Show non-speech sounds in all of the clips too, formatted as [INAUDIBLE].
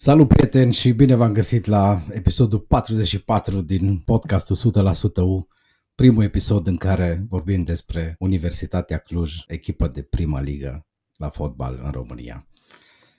Salut prieteni și bine v-am găsit la episodul 44 din podcastul 100% U, primul episod în care vorbim despre Universitatea Cluj, echipă de prima ligă la fotbal în România.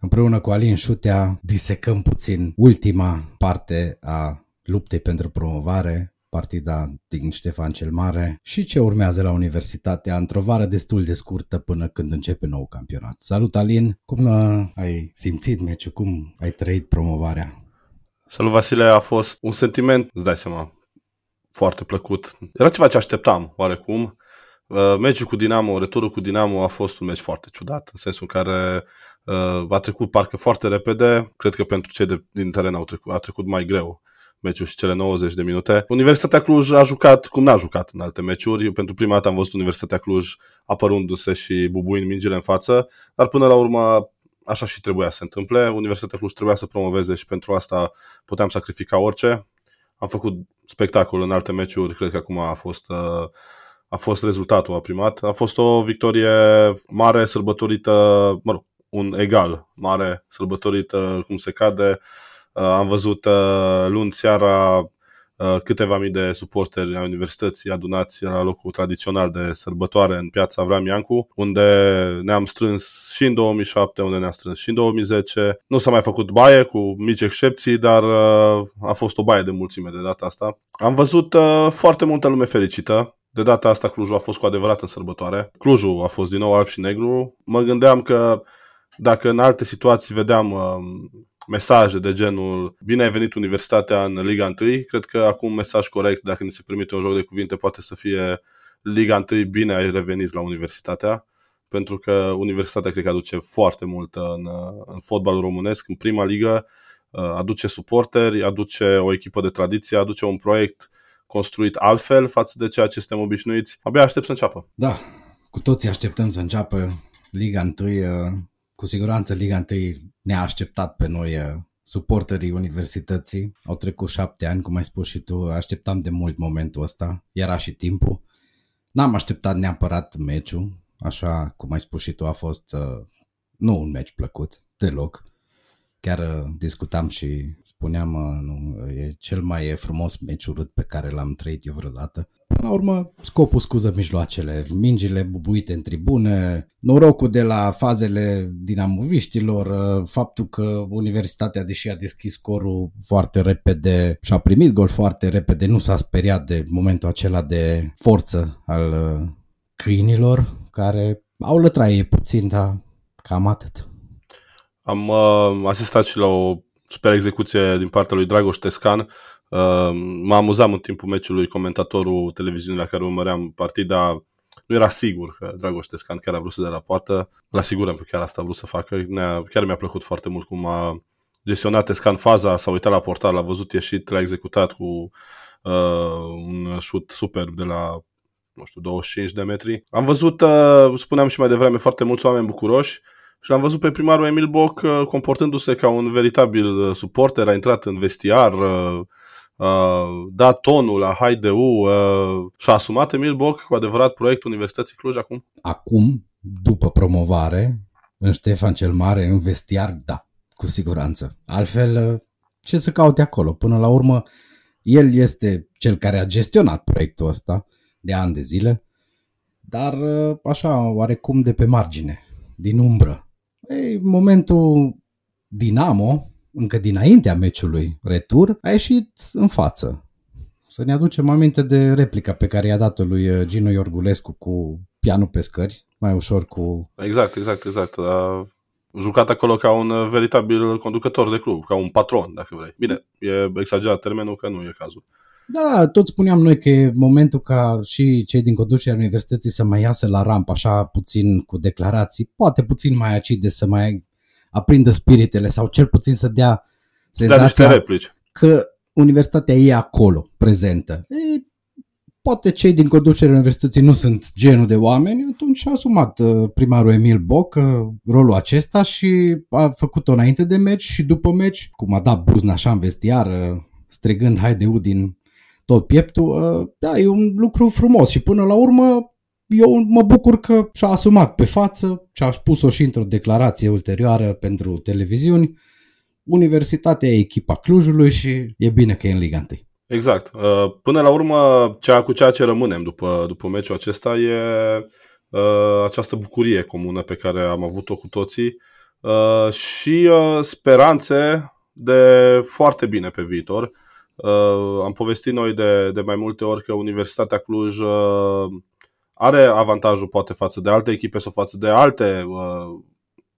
Împreună cu Alin Șutea disecăm puțin ultima parte a luptei pentru promovare, partida din Ștefan cel Mare și ce urmează la Universitatea într-o vară destul de scurtă până când începe nou campionat. Salut Alin, cum ai simțit meciul, cum ai trăit promovarea? Salut Vasile, a fost un sentiment, îți dai seama, foarte plăcut. Era ceva ce așteptam, oarecum. Uh, meciul cu Dinamo, returul cu Dinamo a fost un meci foarte ciudat, în sensul în care uh, a trecut parcă foarte repede. Cred că pentru cei de, din teren au trecut, a trecut mai greu meciul și cele 90 de minute. Universitatea Cluj a jucat cum n-a jucat în alte meciuri. Eu pentru prima dată am văzut Universitatea Cluj apărându-se și bubuind mingile în față, dar până la urmă așa și trebuia să se întâmple. Universitatea Cluj trebuia să promoveze și pentru asta puteam sacrifica orice. Am făcut spectacol în alte meciuri, cred că acum a fost, uh, a fost rezultatul a primat. A fost o victorie mare, sărbătorită, mă rog, un egal mare, sărbătorită cum se cade, Uh, am văzut uh, luni seara uh, câteva mii de suporteri a universității adunați la locul tradițional de sărbătoare în piața Avram Iancu, unde ne-am strâns și în 2007, unde ne-am strâns și în 2010. Nu s-a mai făcut baie, cu mici excepții, dar a fost o baie de mulțime de data asta. Am văzut foarte multă lume fericită, de data asta Clujul a fost cu adevărat în sărbătoare. Clujul a fost din nou alb și negru. Mă gândeam că dacă în alte situații vedeam mesaje de genul bine ai venit universitatea în Liga 1, cred că acum un mesaj corect, dacă ni se permite un joc de cuvinte, poate să fie Liga 1, bine ai revenit la universitatea, pentru că universitatea cred că aduce foarte mult în, în fotbalul românesc, în prima ligă, aduce suporteri, aduce o echipă de tradiție, aduce un proiect construit altfel față de ceea ce suntem obișnuiți. Abia aștept să înceapă. Da, cu toții așteptăm să înceapă Liga 1 cu siguranță Liga 1 ne-a așteptat pe noi uh, suporterii universității. Au trecut șapte ani, cum ai spus și tu, așteptam de mult momentul ăsta, era și timpul. N-am așteptat neapărat meciul, așa cum ai spus și tu, a fost uh, nu un meci plăcut, deloc. Chiar uh, discutam și spuneam, uh, nu, e cel mai frumos meci urât pe care l-am trăit eu vreodată. Până la urmă, scopul scuză mijloacele, mingile bubuite în tribune, norocul de la fazele dinamoviștilor, uh, faptul că Universitatea, deși a deschis scorul foarte repede și a primit gol foarte repede, nu s-a speriat de momentul acela de forță al câinilor, care au lătraie puțin, dar cam atât. Am uh, asistat și la o super execuție din partea lui Dragoș Tescan. Uh, mă amuzam în timpul meciului comentatorul televiziunii la care urmăream partida. Nu era sigur că Dragoș Tescan chiar a vrut să dea la poartă. Îl asigurăm că chiar asta a vrut să facă. Ne-a, chiar mi-a plăcut foarte mult cum a gestionat Tescan faza, s-a uitat la portal, l-a văzut ieșit, l-a executat cu uh, un șut superb de la nu știu, 25 de metri. Am văzut, uh, spuneam și mai devreme, foarte mulți oameni bucuroși și l-am văzut pe primarul Emil Boc uh, comportându-se ca un veritabil uh, suporter, a intrat în vestiar, uh, da tonul la Haideu și-a asumat Emil Boc cu adevărat proiectul Universității Cluj acum? Acum, după promovare, în Ștefan cel Mare, în vestiar, da, cu siguranță. Altfel, ce să caute acolo? Până la urmă, el este cel care a gestionat proiectul ăsta de ani de zile, dar așa, oarecum de pe margine, din umbră. Ei, momentul Dinamo, încă dinaintea meciului retur, a ieșit în față. Să ne aducem aminte de replica pe care i-a dat-o lui Gino Iorgulescu cu pianul pe scări, mai ușor cu... Exact, exact, exact. A jucat acolo ca un veritabil conducător de club, ca un patron, dacă vrei. Bine, e exagerat termenul, că nu e cazul. Da, tot spuneam noi că e momentul ca și cei din conducerea universității să mai iasă la ramp așa puțin cu declarații, poate puțin mai acide să mai aprindă spiritele sau cel puțin să dea senzația că universitatea e acolo, prezentă. E, poate cei din conducerea universității nu sunt genul de oameni, atunci a asumat uh, primarul Emil Boc uh, rolul acesta și a făcut-o înainte de meci și după meci, cum a dat buzna așa în vestiar, uh, strigând haide din tot pieptul, uh, da, e un lucru frumos și până la urmă eu mă bucur că și-a asumat pe față și-a spus-o și într-o declarație ulterioară pentru televiziuni. Universitatea e echipa Clujului și e bine că e în Liga 1. Exact. Uh, până la urmă, ceea cu ceea ce rămânem după, după meciul acesta e uh, această bucurie comună pe care am avut-o cu toții uh, și speranțe de foarte bine pe viitor. Am povestit noi de, de mai multe ori că Universitatea Cluj are avantajul poate față de alte echipe sau față de alte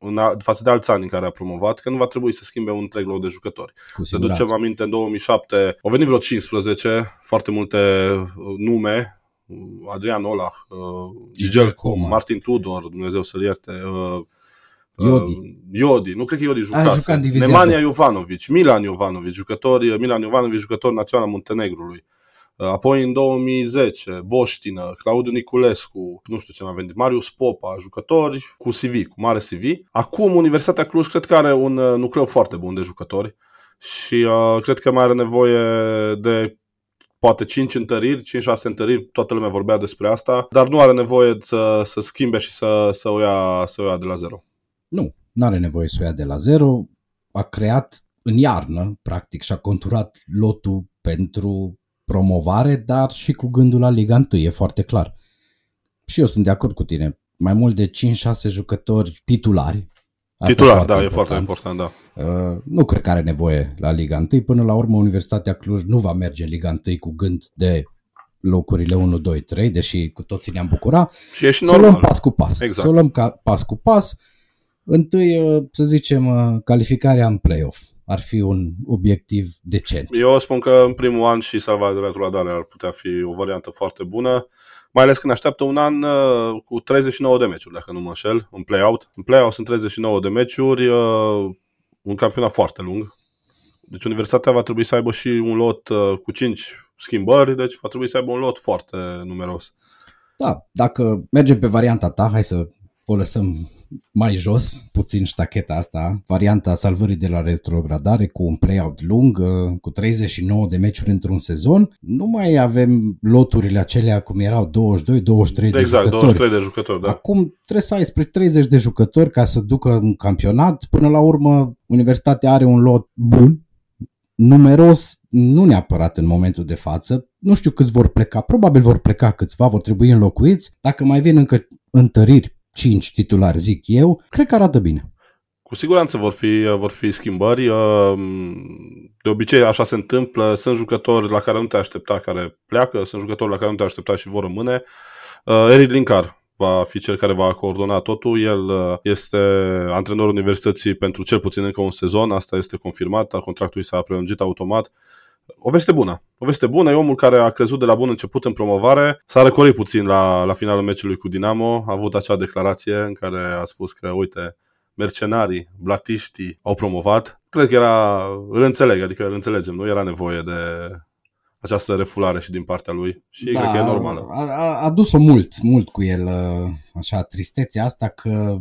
în, față de alți ani în care a promovat, că nu va trebui să schimbe un întreg loc de jucători. Să ducem aminte, în 2007 au venit vreo 15, foarte multe uh, nume, Adrian Olah, uh, Gigel Com, Martin Tudor, Dumnezeu să-l ierte, uh, Iodi. Uh, Iodi, nu cred că Iodi jucase. Nemanja Jovanovic, Milan Jovanovic, jucători, Milan Jovanovic, jucător național al Muntenegrului. Apoi în 2010, Boștină, Claudiu Niculescu, nu știu ce mai venit, Marius Popa, jucători cu CV, cu mare CV. Acum Universitatea Cluj cred că are un uh, nucleu foarte bun de jucători și uh, cred că mai are nevoie de poate 5 întăriri, 5-6 întăriri, toată lumea vorbea despre asta, dar nu are nevoie să, să schimbe și să, să, o ia, să o ia de la zero. Nu, nu are nevoie să o ia de la zero. A creat în iarnă, practic, și a conturat lotul pentru promovare, dar și cu gândul la Liga 1, e foarte clar. Și eu sunt de acord cu tine. Mai mult de 5-6 jucători titulari. Titular, da, important. e foarte important, da. Uh, nu cred că are nevoie la Liga 1. Până la urmă, Universitatea Cluj nu va merge în Liga 1 cu gând de locurile 1, 2, 3, deși cu toții ne-am bucurat. Și e și normal. Să o luăm pas cu pas. Exact. Să o luăm ca, pas cu pas. Întâi, uh, să zicem, uh, calificarea în play-off ar fi un obiectiv decent. Eu spun că în primul an și salvarea de retrogradare ar putea fi o variantă foarte bună, mai ales când așteaptă un an uh, cu 39 de meciuri, dacă nu mă înșel, în play-out. În play-out sunt 39 de meciuri, uh, un campionat foarte lung. Deci universitatea va trebui să aibă și un lot uh, cu 5 schimbări, deci va trebui să aibă un lot foarte numeros. Da, dacă mergem pe varianta ta, hai să o lăsăm mai jos, puțin ștacheta asta, varianta salvării de la retrogradare cu un play-out lung, uh, cu 39 de meciuri într-un sezon, nu mai avem loturile acelea cum erau 22, 23 de exact, jucători. 23 de jucători, da. Acum trebuie să ai spre 30 de jucători ca să ducă un campionat. Până la urmă, Universitatea are un lot bun, numeros, nu neapărat în momentul de față. Nu știu câți vor pleca, probabil vor pleca câțiva, vor trebui înlocuiți. Dacă mai vin încă întăriri 5 titulari, zic eu, cred că arată bine. Cu siguranță vor fi, vor fi schimbări. Uh, de obicei așa se întâmplă. Sunt jucători la care nu te aștepta care pleacă, sunt jucători la care nu te aștepta și vor rămâne. Uh, Eric Linkar va fi cel care va coordona totul. El uh, este antrenorul universității pentru cel puțin încă un sezon. Asta este confirmat. Contractul i s-a prelungit automat o veste bună. O veste bună, e omul care a crezut de la bun început în promovare, s-a răcorit puțin la, la finalul meciului cu Dinamo, a avut acea declarație în care a spus că, uite, mercenarii, blatiștii au promovat. Cred că era, îl înțeleg, adică îl înțelegem, nu era nevoie de această refulare și din partea lui și da, cred că e normală. A, a, a dus-o mult, mult cu el, așa, tristețea asta că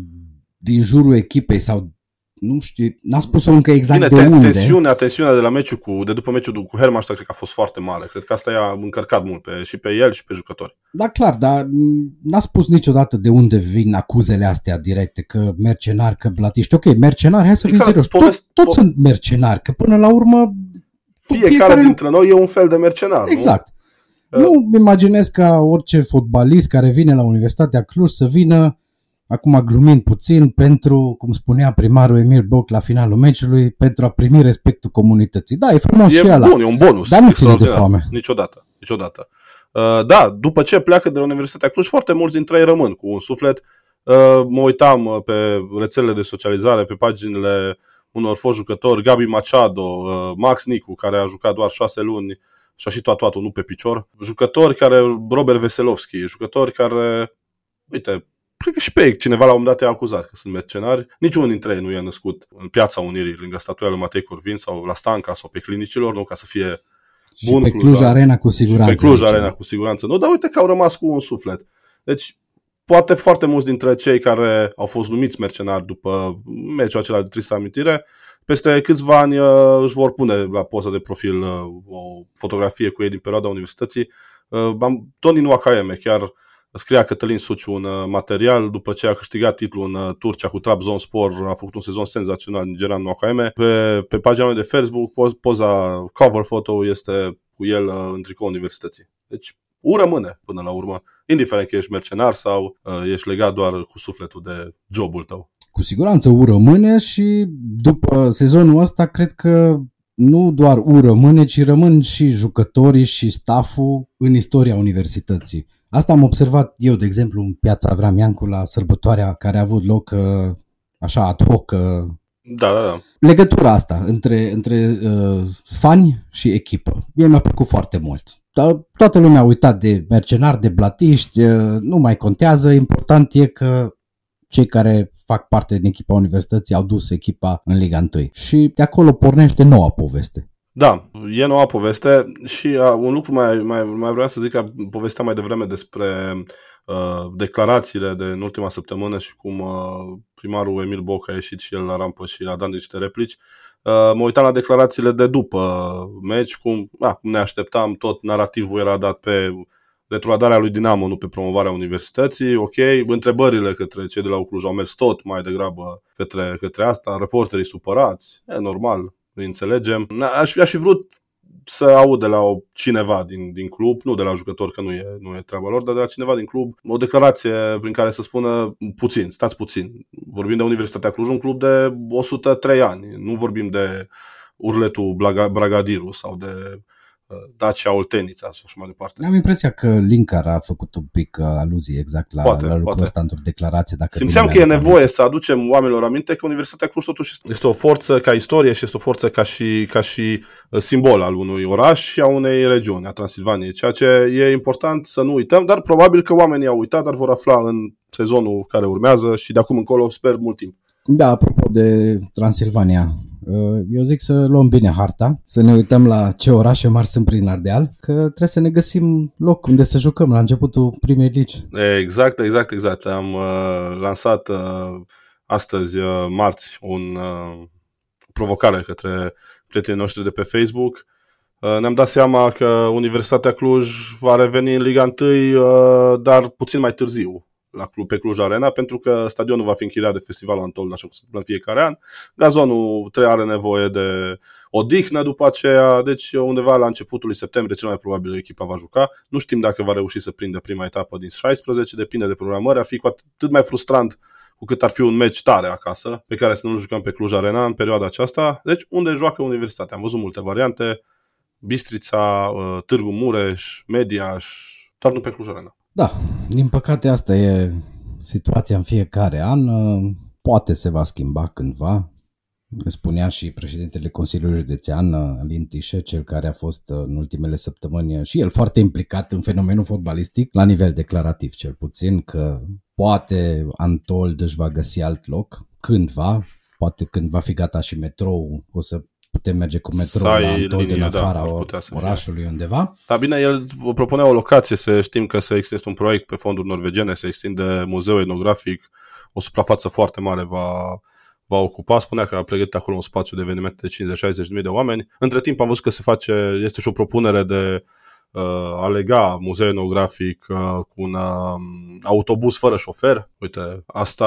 din jurul echipei sau nu știu, n-a spus-o încă exact Bine, de unde. Tensiunea, tensiunea de la meciul cu, de după meciul cu Hermannstadt cred că a fost foarte mare. Cred că asta i-a încărcat mult pe, și pe el și pe jucători. Da, clar, dar n-a spus niciodată de unde vin acuzele astea directe, că mercenari, că blatiști. Ok, mercenari, hai să fim exact, serios. Toți, toți po- sunt mercenari, că până la urmă... Fiecare, fiecare dintre noi e un fel de mercenar, Exact. Nu? Uh. Nu imaginez ca orice fotbalist care vine la Universitatea Cluj să vină acum glumind puțin, pentru, cum spunea primarul Emil Boc la finalul meciului, pentru a primi respectul comunității. Da, e frumos e și ala. bun, e un bonus. Dar nu ține de foame. Niciodată, niciodată. Uh, da, după ce pleacă de la Universitatea Cluj, foarte mulți dintre ei rămân cu un suflet. Uh, mă uitam uh, pe rețelele de socializare, pe paginile unor fost jucători, Gabi Machado, uh, Max Nicu, care a jucat doar șase luni și a și toată nu pe picior. Jucători care, Robert Veselovski, jucători care, uite, cred că și pe ei cineva la un moment dat i-a acuzat că sunt mercenari. Niciunul dintre ei nu e născut în piața Unirii, lângă statuia lui Matei Corvin sau la Stanca sau pe clinicilor, nu ca să fie și bun. pe Cluj, Cluj Arena cu siguranță. Și pe Cluj Arena cu siguranță. Nu, dar uite că au rămas cu un suflet. Deci, poate foarte mulți dintre cei care au fost numiți mercenari după meciul acela de tristă amintire, peste câțiva ani uh, își vor pune la poza de profil uh, o fotografie cu ei din perioada universității. Uh, Tony Nwakaeme chiar scria Cătălin Suciu un uh, material după ce a câștigat titlul în uh, Turcia cu Trabzonspor, a făcut un sezon senzațional în Geran Noakaeme. Pe, pe pagina mea de Facebook, poza cover photo este cu el uh, în tricou universității. Deci U rămâne până la urmă, indiferent că ești mercenar sau uh, ești legat doar cu sufletul de jobul tău. Cu siguranță U rămâne și după sezonul ăsta cred că nu doar U rămâne, ci rămân și jucătorii și stafful în istoria universității. Asta am observat eu, de exemplu, în piața Vramiancu la sărbătoarea care a avut loc uh, așa ad hoc. Uh, da, da, da. Legătura asta între, între uh, fani și echipă. Mie mi-a plăcut foarte mult. Da, toată lumea a uitat de mercenari, de blatiști, uh, nu mai contează. Important e că cei care fac parte din echipa universității au dus echipa în Liga 1. Și de acolo pornește noua poveste. Da, e noua poveste și uh, un lucru mai, mai, mai vreau să zic că povestea mai devreme despre uh, declarațiile de în ultima săptămână și cum uh, primarul Emil Boc a ieșit și el la rampă și a dat niște replici. Uh, mă uitam la declarațiile de după meci, cum, uh, cum ne așteptam, tot narativul era dat pe retrogradarea lui Dinamo, nu pe promovarea universității, ok, întrebările către cei de la Cluj au mers tot mai degrabă către, către asta, reporterii supărați, e normal, îi înțelegem. Aș fi, aș fi vrut să aud de la o, cineva din, din club, nu de la jucător că nu e, nu e treaba lor, dar de la cineva din club, o declarație prin care să spună puțin, stați puțin. Vorbim de Universitatea Cluj, un club de 103 ani, nu vorbim de urletul Bragadiru sau de Dacia Oltenița și așa mai departe. Am impresia că Linkar a făcut un pic uh, aluzie exact la, poate, la lucrul poate. ăsta într-o declarație. Dacă Simțeam că e nevoie să aducem oamenilor aminte că Universitatea Cluj totuși este o forță ca istorie și este o forță ca și, ca și uh, simbol al unui oraș și a unei regiuni, a Transilvaniei, ceea ce e important să nu uităm, dar probabil că oamenii au uitat, dar vor afla în sezonul care urmează și de acum încolo sper mult timp. Da, apropo de Transilvania, uh, eu zic să luăm bine harta, să ne uităm la ce orașe mari sunt prin Ardeal, că trebuie să ne găsim loc unde să jucăm la începutul primei ligi. Exact, exact, exact. Am uh, lansat uh, astăzi, uh, marți, un uh, provocare către prietenii noștri de pe Facebook. Uh, ne-am dat seama că Universitatea Cluj va reveni în Liga 1, uh, dar puțin mai târziu la club, pe Cluj Arena, pentru că stadionul va fi închiriat de festivalul Antol, așa cum se întâmplă în fiecare an. Gazonul trebuie are nevoie de odihnă după aceea, deci undeva la începutul lui septembrie cel mai probabil echipa va juca. Nu știm dacă va reuși să prindă prima etapă din 16, depinde de programări, ar fi cu atât mai frustrant cu cât ar fi un meci tare acasă, pe care să nu-l jucăm pe Cluj Arena în perioada aceasta. Deci, unde joacă Universitatea? Am văzut multe variante, Bistrița, uh, Târgu Mureș, Mediaș, doar nu pe Cluj Arena. Da, din păcate asta e situația în fiecare an. Poate se va schimba cândva. Spunea și președintele Consiliului Județean, Alin Tișe, cel care a fost în ultimele săptămâni și el foarte implicat în fenomenul fotbalistic, la nivel declarativ cel puțin, că poate Antold își va găsi alt loc cândva, poate când va fi gata și metrou, o să putem merge cu metrou la Antol din da, afara da, orașului fie. undeva. Da, bine, el propunea o locație, să știm că se extinde un proiect pe fonduri norvegiene, se extinde muzeul etnografic, o suprafață foarte mare va, va ocupa. Spunea că a pregătit acolo un spațiu de evenimente de 50-60 de mii de oameni. Între timp am văzut că se face, este și o propunere de uh, a lega muzeul etnografic uh, cu un uh, autobuz fără șofer. Uite, asta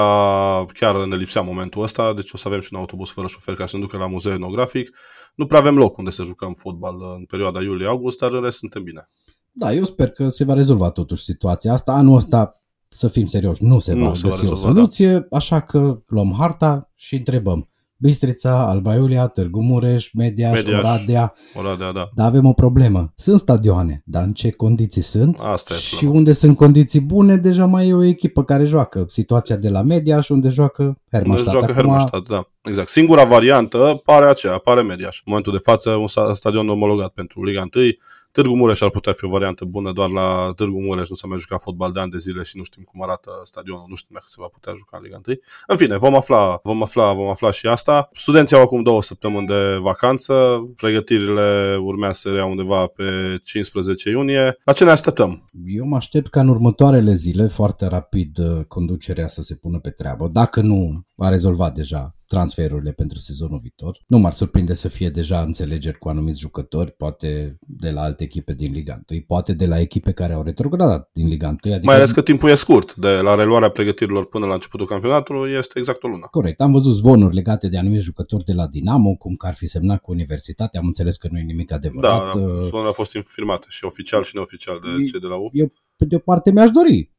chiar ne lipsea momentul ăsta, deci o să avem și un autobuz fără șofer ca să ne ducă la muzeul etnografic. Nu prea avem loc unde să jucăm fotbal în perioada iulie-august, dar în rest suntem bine. Da, eu sper că se va rezolva totuși situația asta. Anul ăsta, să fim serioși, nu se nu va se găsi va rezolva, o soluție, da. așa că luăm harta și întrebăm Bistrița, Alba Iulia, Târgu Mureș, Mediaș, Mediaș Oradea. Oradea, da. Dar avem o problemă. Sunt stadioane, dar în ce condiții sunt? Asta e și problema. unde sunt condiții bune, deja mai e o echipă care joacă. Situația de la Mediaș, unde joacă Hermannstadt. Unde joacă Acum... Hermannstadt, da. Exact. Singura variantă pare aceea, pare Mediaș. În momentul de față, un stadion omologat pentru Liga 1 Târgu Mureș ar putea fi o variantă bună, doar la Târgu Mureș nu s-a mai jucat fotbal de ani de zile și nu știm cum arată stadionul, nu știm dacă se va putea juca în Liga 1. În fine, vom afla, vom afla, vom afla și asta. Studenții au acum două săptămâni de vacanță, pregătirile urmează să rea undeva pe 15 iunie. La ce ne așteptăm? Eu mă aștept ca în următoarele zile, foarte rapid, conducerea să se pună pe treabă. Dacă nu a rezolvat deja transferurile pentru sezonul viitor. Nu m-ar surprinde să fie deja înțelegeri cu anumiți jucători, poate de la alte echipe din Liga 1, poate de la echipe care au retrogradat din Liga 1. Adică Mai ales că timpul e scurt, de la reluarea pregătirilor până la începutul campionatului este exact o lună. Corect. Am văzut zvonuri legate de anumiți jucători de la Dinamo, cum că ar fi semnat cu universitatea. Am înțeles că nu e nimic adevărat. Da, da. Zvonurile au fost infirmate și oficial și neoficial de cei de la U. Eu, pe de o parte, mi-aș dori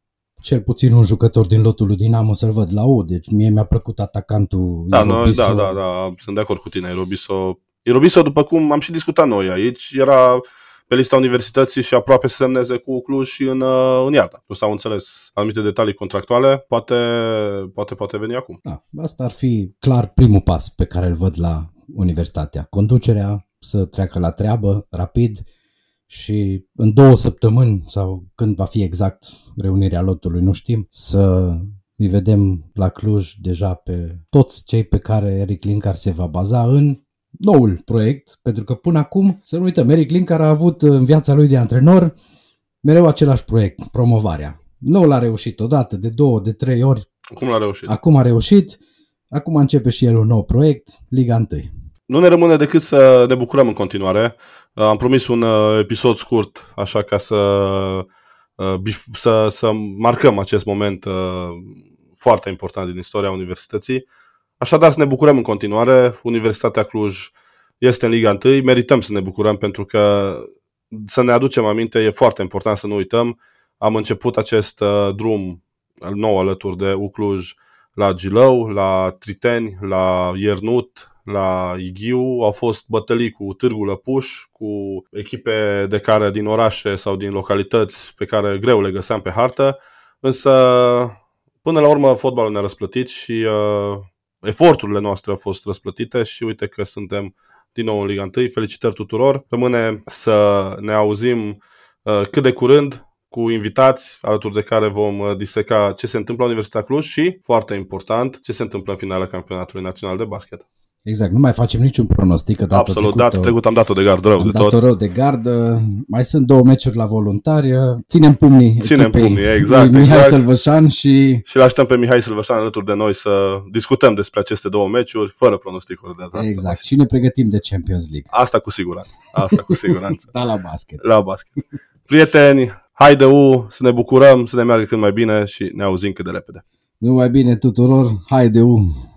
cel puțin un jucător din lotul lui Dinamo să-l văd la U, deci mie mi-a plăcut atacantul da, noi, da, da, da, sunt de acord cu tine, Irobiso. Irobiso, după cum am și discutat noi aici, era pe lista universității și aproape să semneze cu Cluj și în, uh, în iarna. Nu s-au înțeles anumite detalii contractuale, poate, poate, poate veni acum. Da, asta ar fi clar primul pas pe care îl văd la universitatea. Conducerea să treacă la treabă rapid, și în două săptămâni sau când va fi exact reunirea lotului, nu știm, să îi vedem la Cluj deja pe toți cei pe care Eric Linkar se va baza în noul proiect, pentru că până acum, să nu uităm, Eric Linkar a avut în viața lui de antrenor mereu același proiect, promovarea. Nu l-a reușit odată, de două, de trei ori. Acum l-a reușit. Acum a reușit, acum începe și el un nou proiect, Liga 1. Nu ne rămâne decât să ne bucurăm în continuare. Uh, am promis un uh, episod scurt, așa ca să, uh, să, să marcăm acest moment foarte important din istoria universității. Așadar să ne bucurăm în continuare. Universitatea Cluj este în Liga 1. Merităm să ne bucurăm pentru că să ne aducem aminte, e foarte important să nu uităm. Am început acest drum nou alături de Ucluj la Gilău, la Triteni, la Iernut, la Igiu, au fost bătălii cu Târgu Lăpuș, cu echipe de care din orașe sau din localități pe care greu le găseam pe hartă, însă până la urmă fotbalul ne-a răsplătit și uh, eforturile noastre au fost răsplătite și uite că suntem din nou în Liga 1. Felicitări tuturor! Rămâne să ne auzim uh, cât de curând cu invitați alături de care vom uh, diseca ce se întâmplă la Universitatea Cluj și, foarte important, ce se întâmplă în finala campionatului național de basket. Exact, nu mai facem niciun pronostic. Că Absolut, trecută, data trecut am dat-o de gard rău am de dat tot. rău de gard. Mai sunt două meciuri la voluntari. Ținem pumnii. Ținem pumnii, exact. Mihai exact. Sălvășan și... Și l așteptăm pe Mihai Sălvășan alături de noi să discutăm despre aceste două meciuri, fără pronosticuri de data Exact, și ne pregătim de Champions League. Asta cu siguranță. Asta cu siguranță. [LAUGHS] da, la basket. La basket. Prieteni, haide U, să ne bucurăm, să ne meargă cât mai bine și ne auzim cât de repede. Numai bine tuturor, haide U!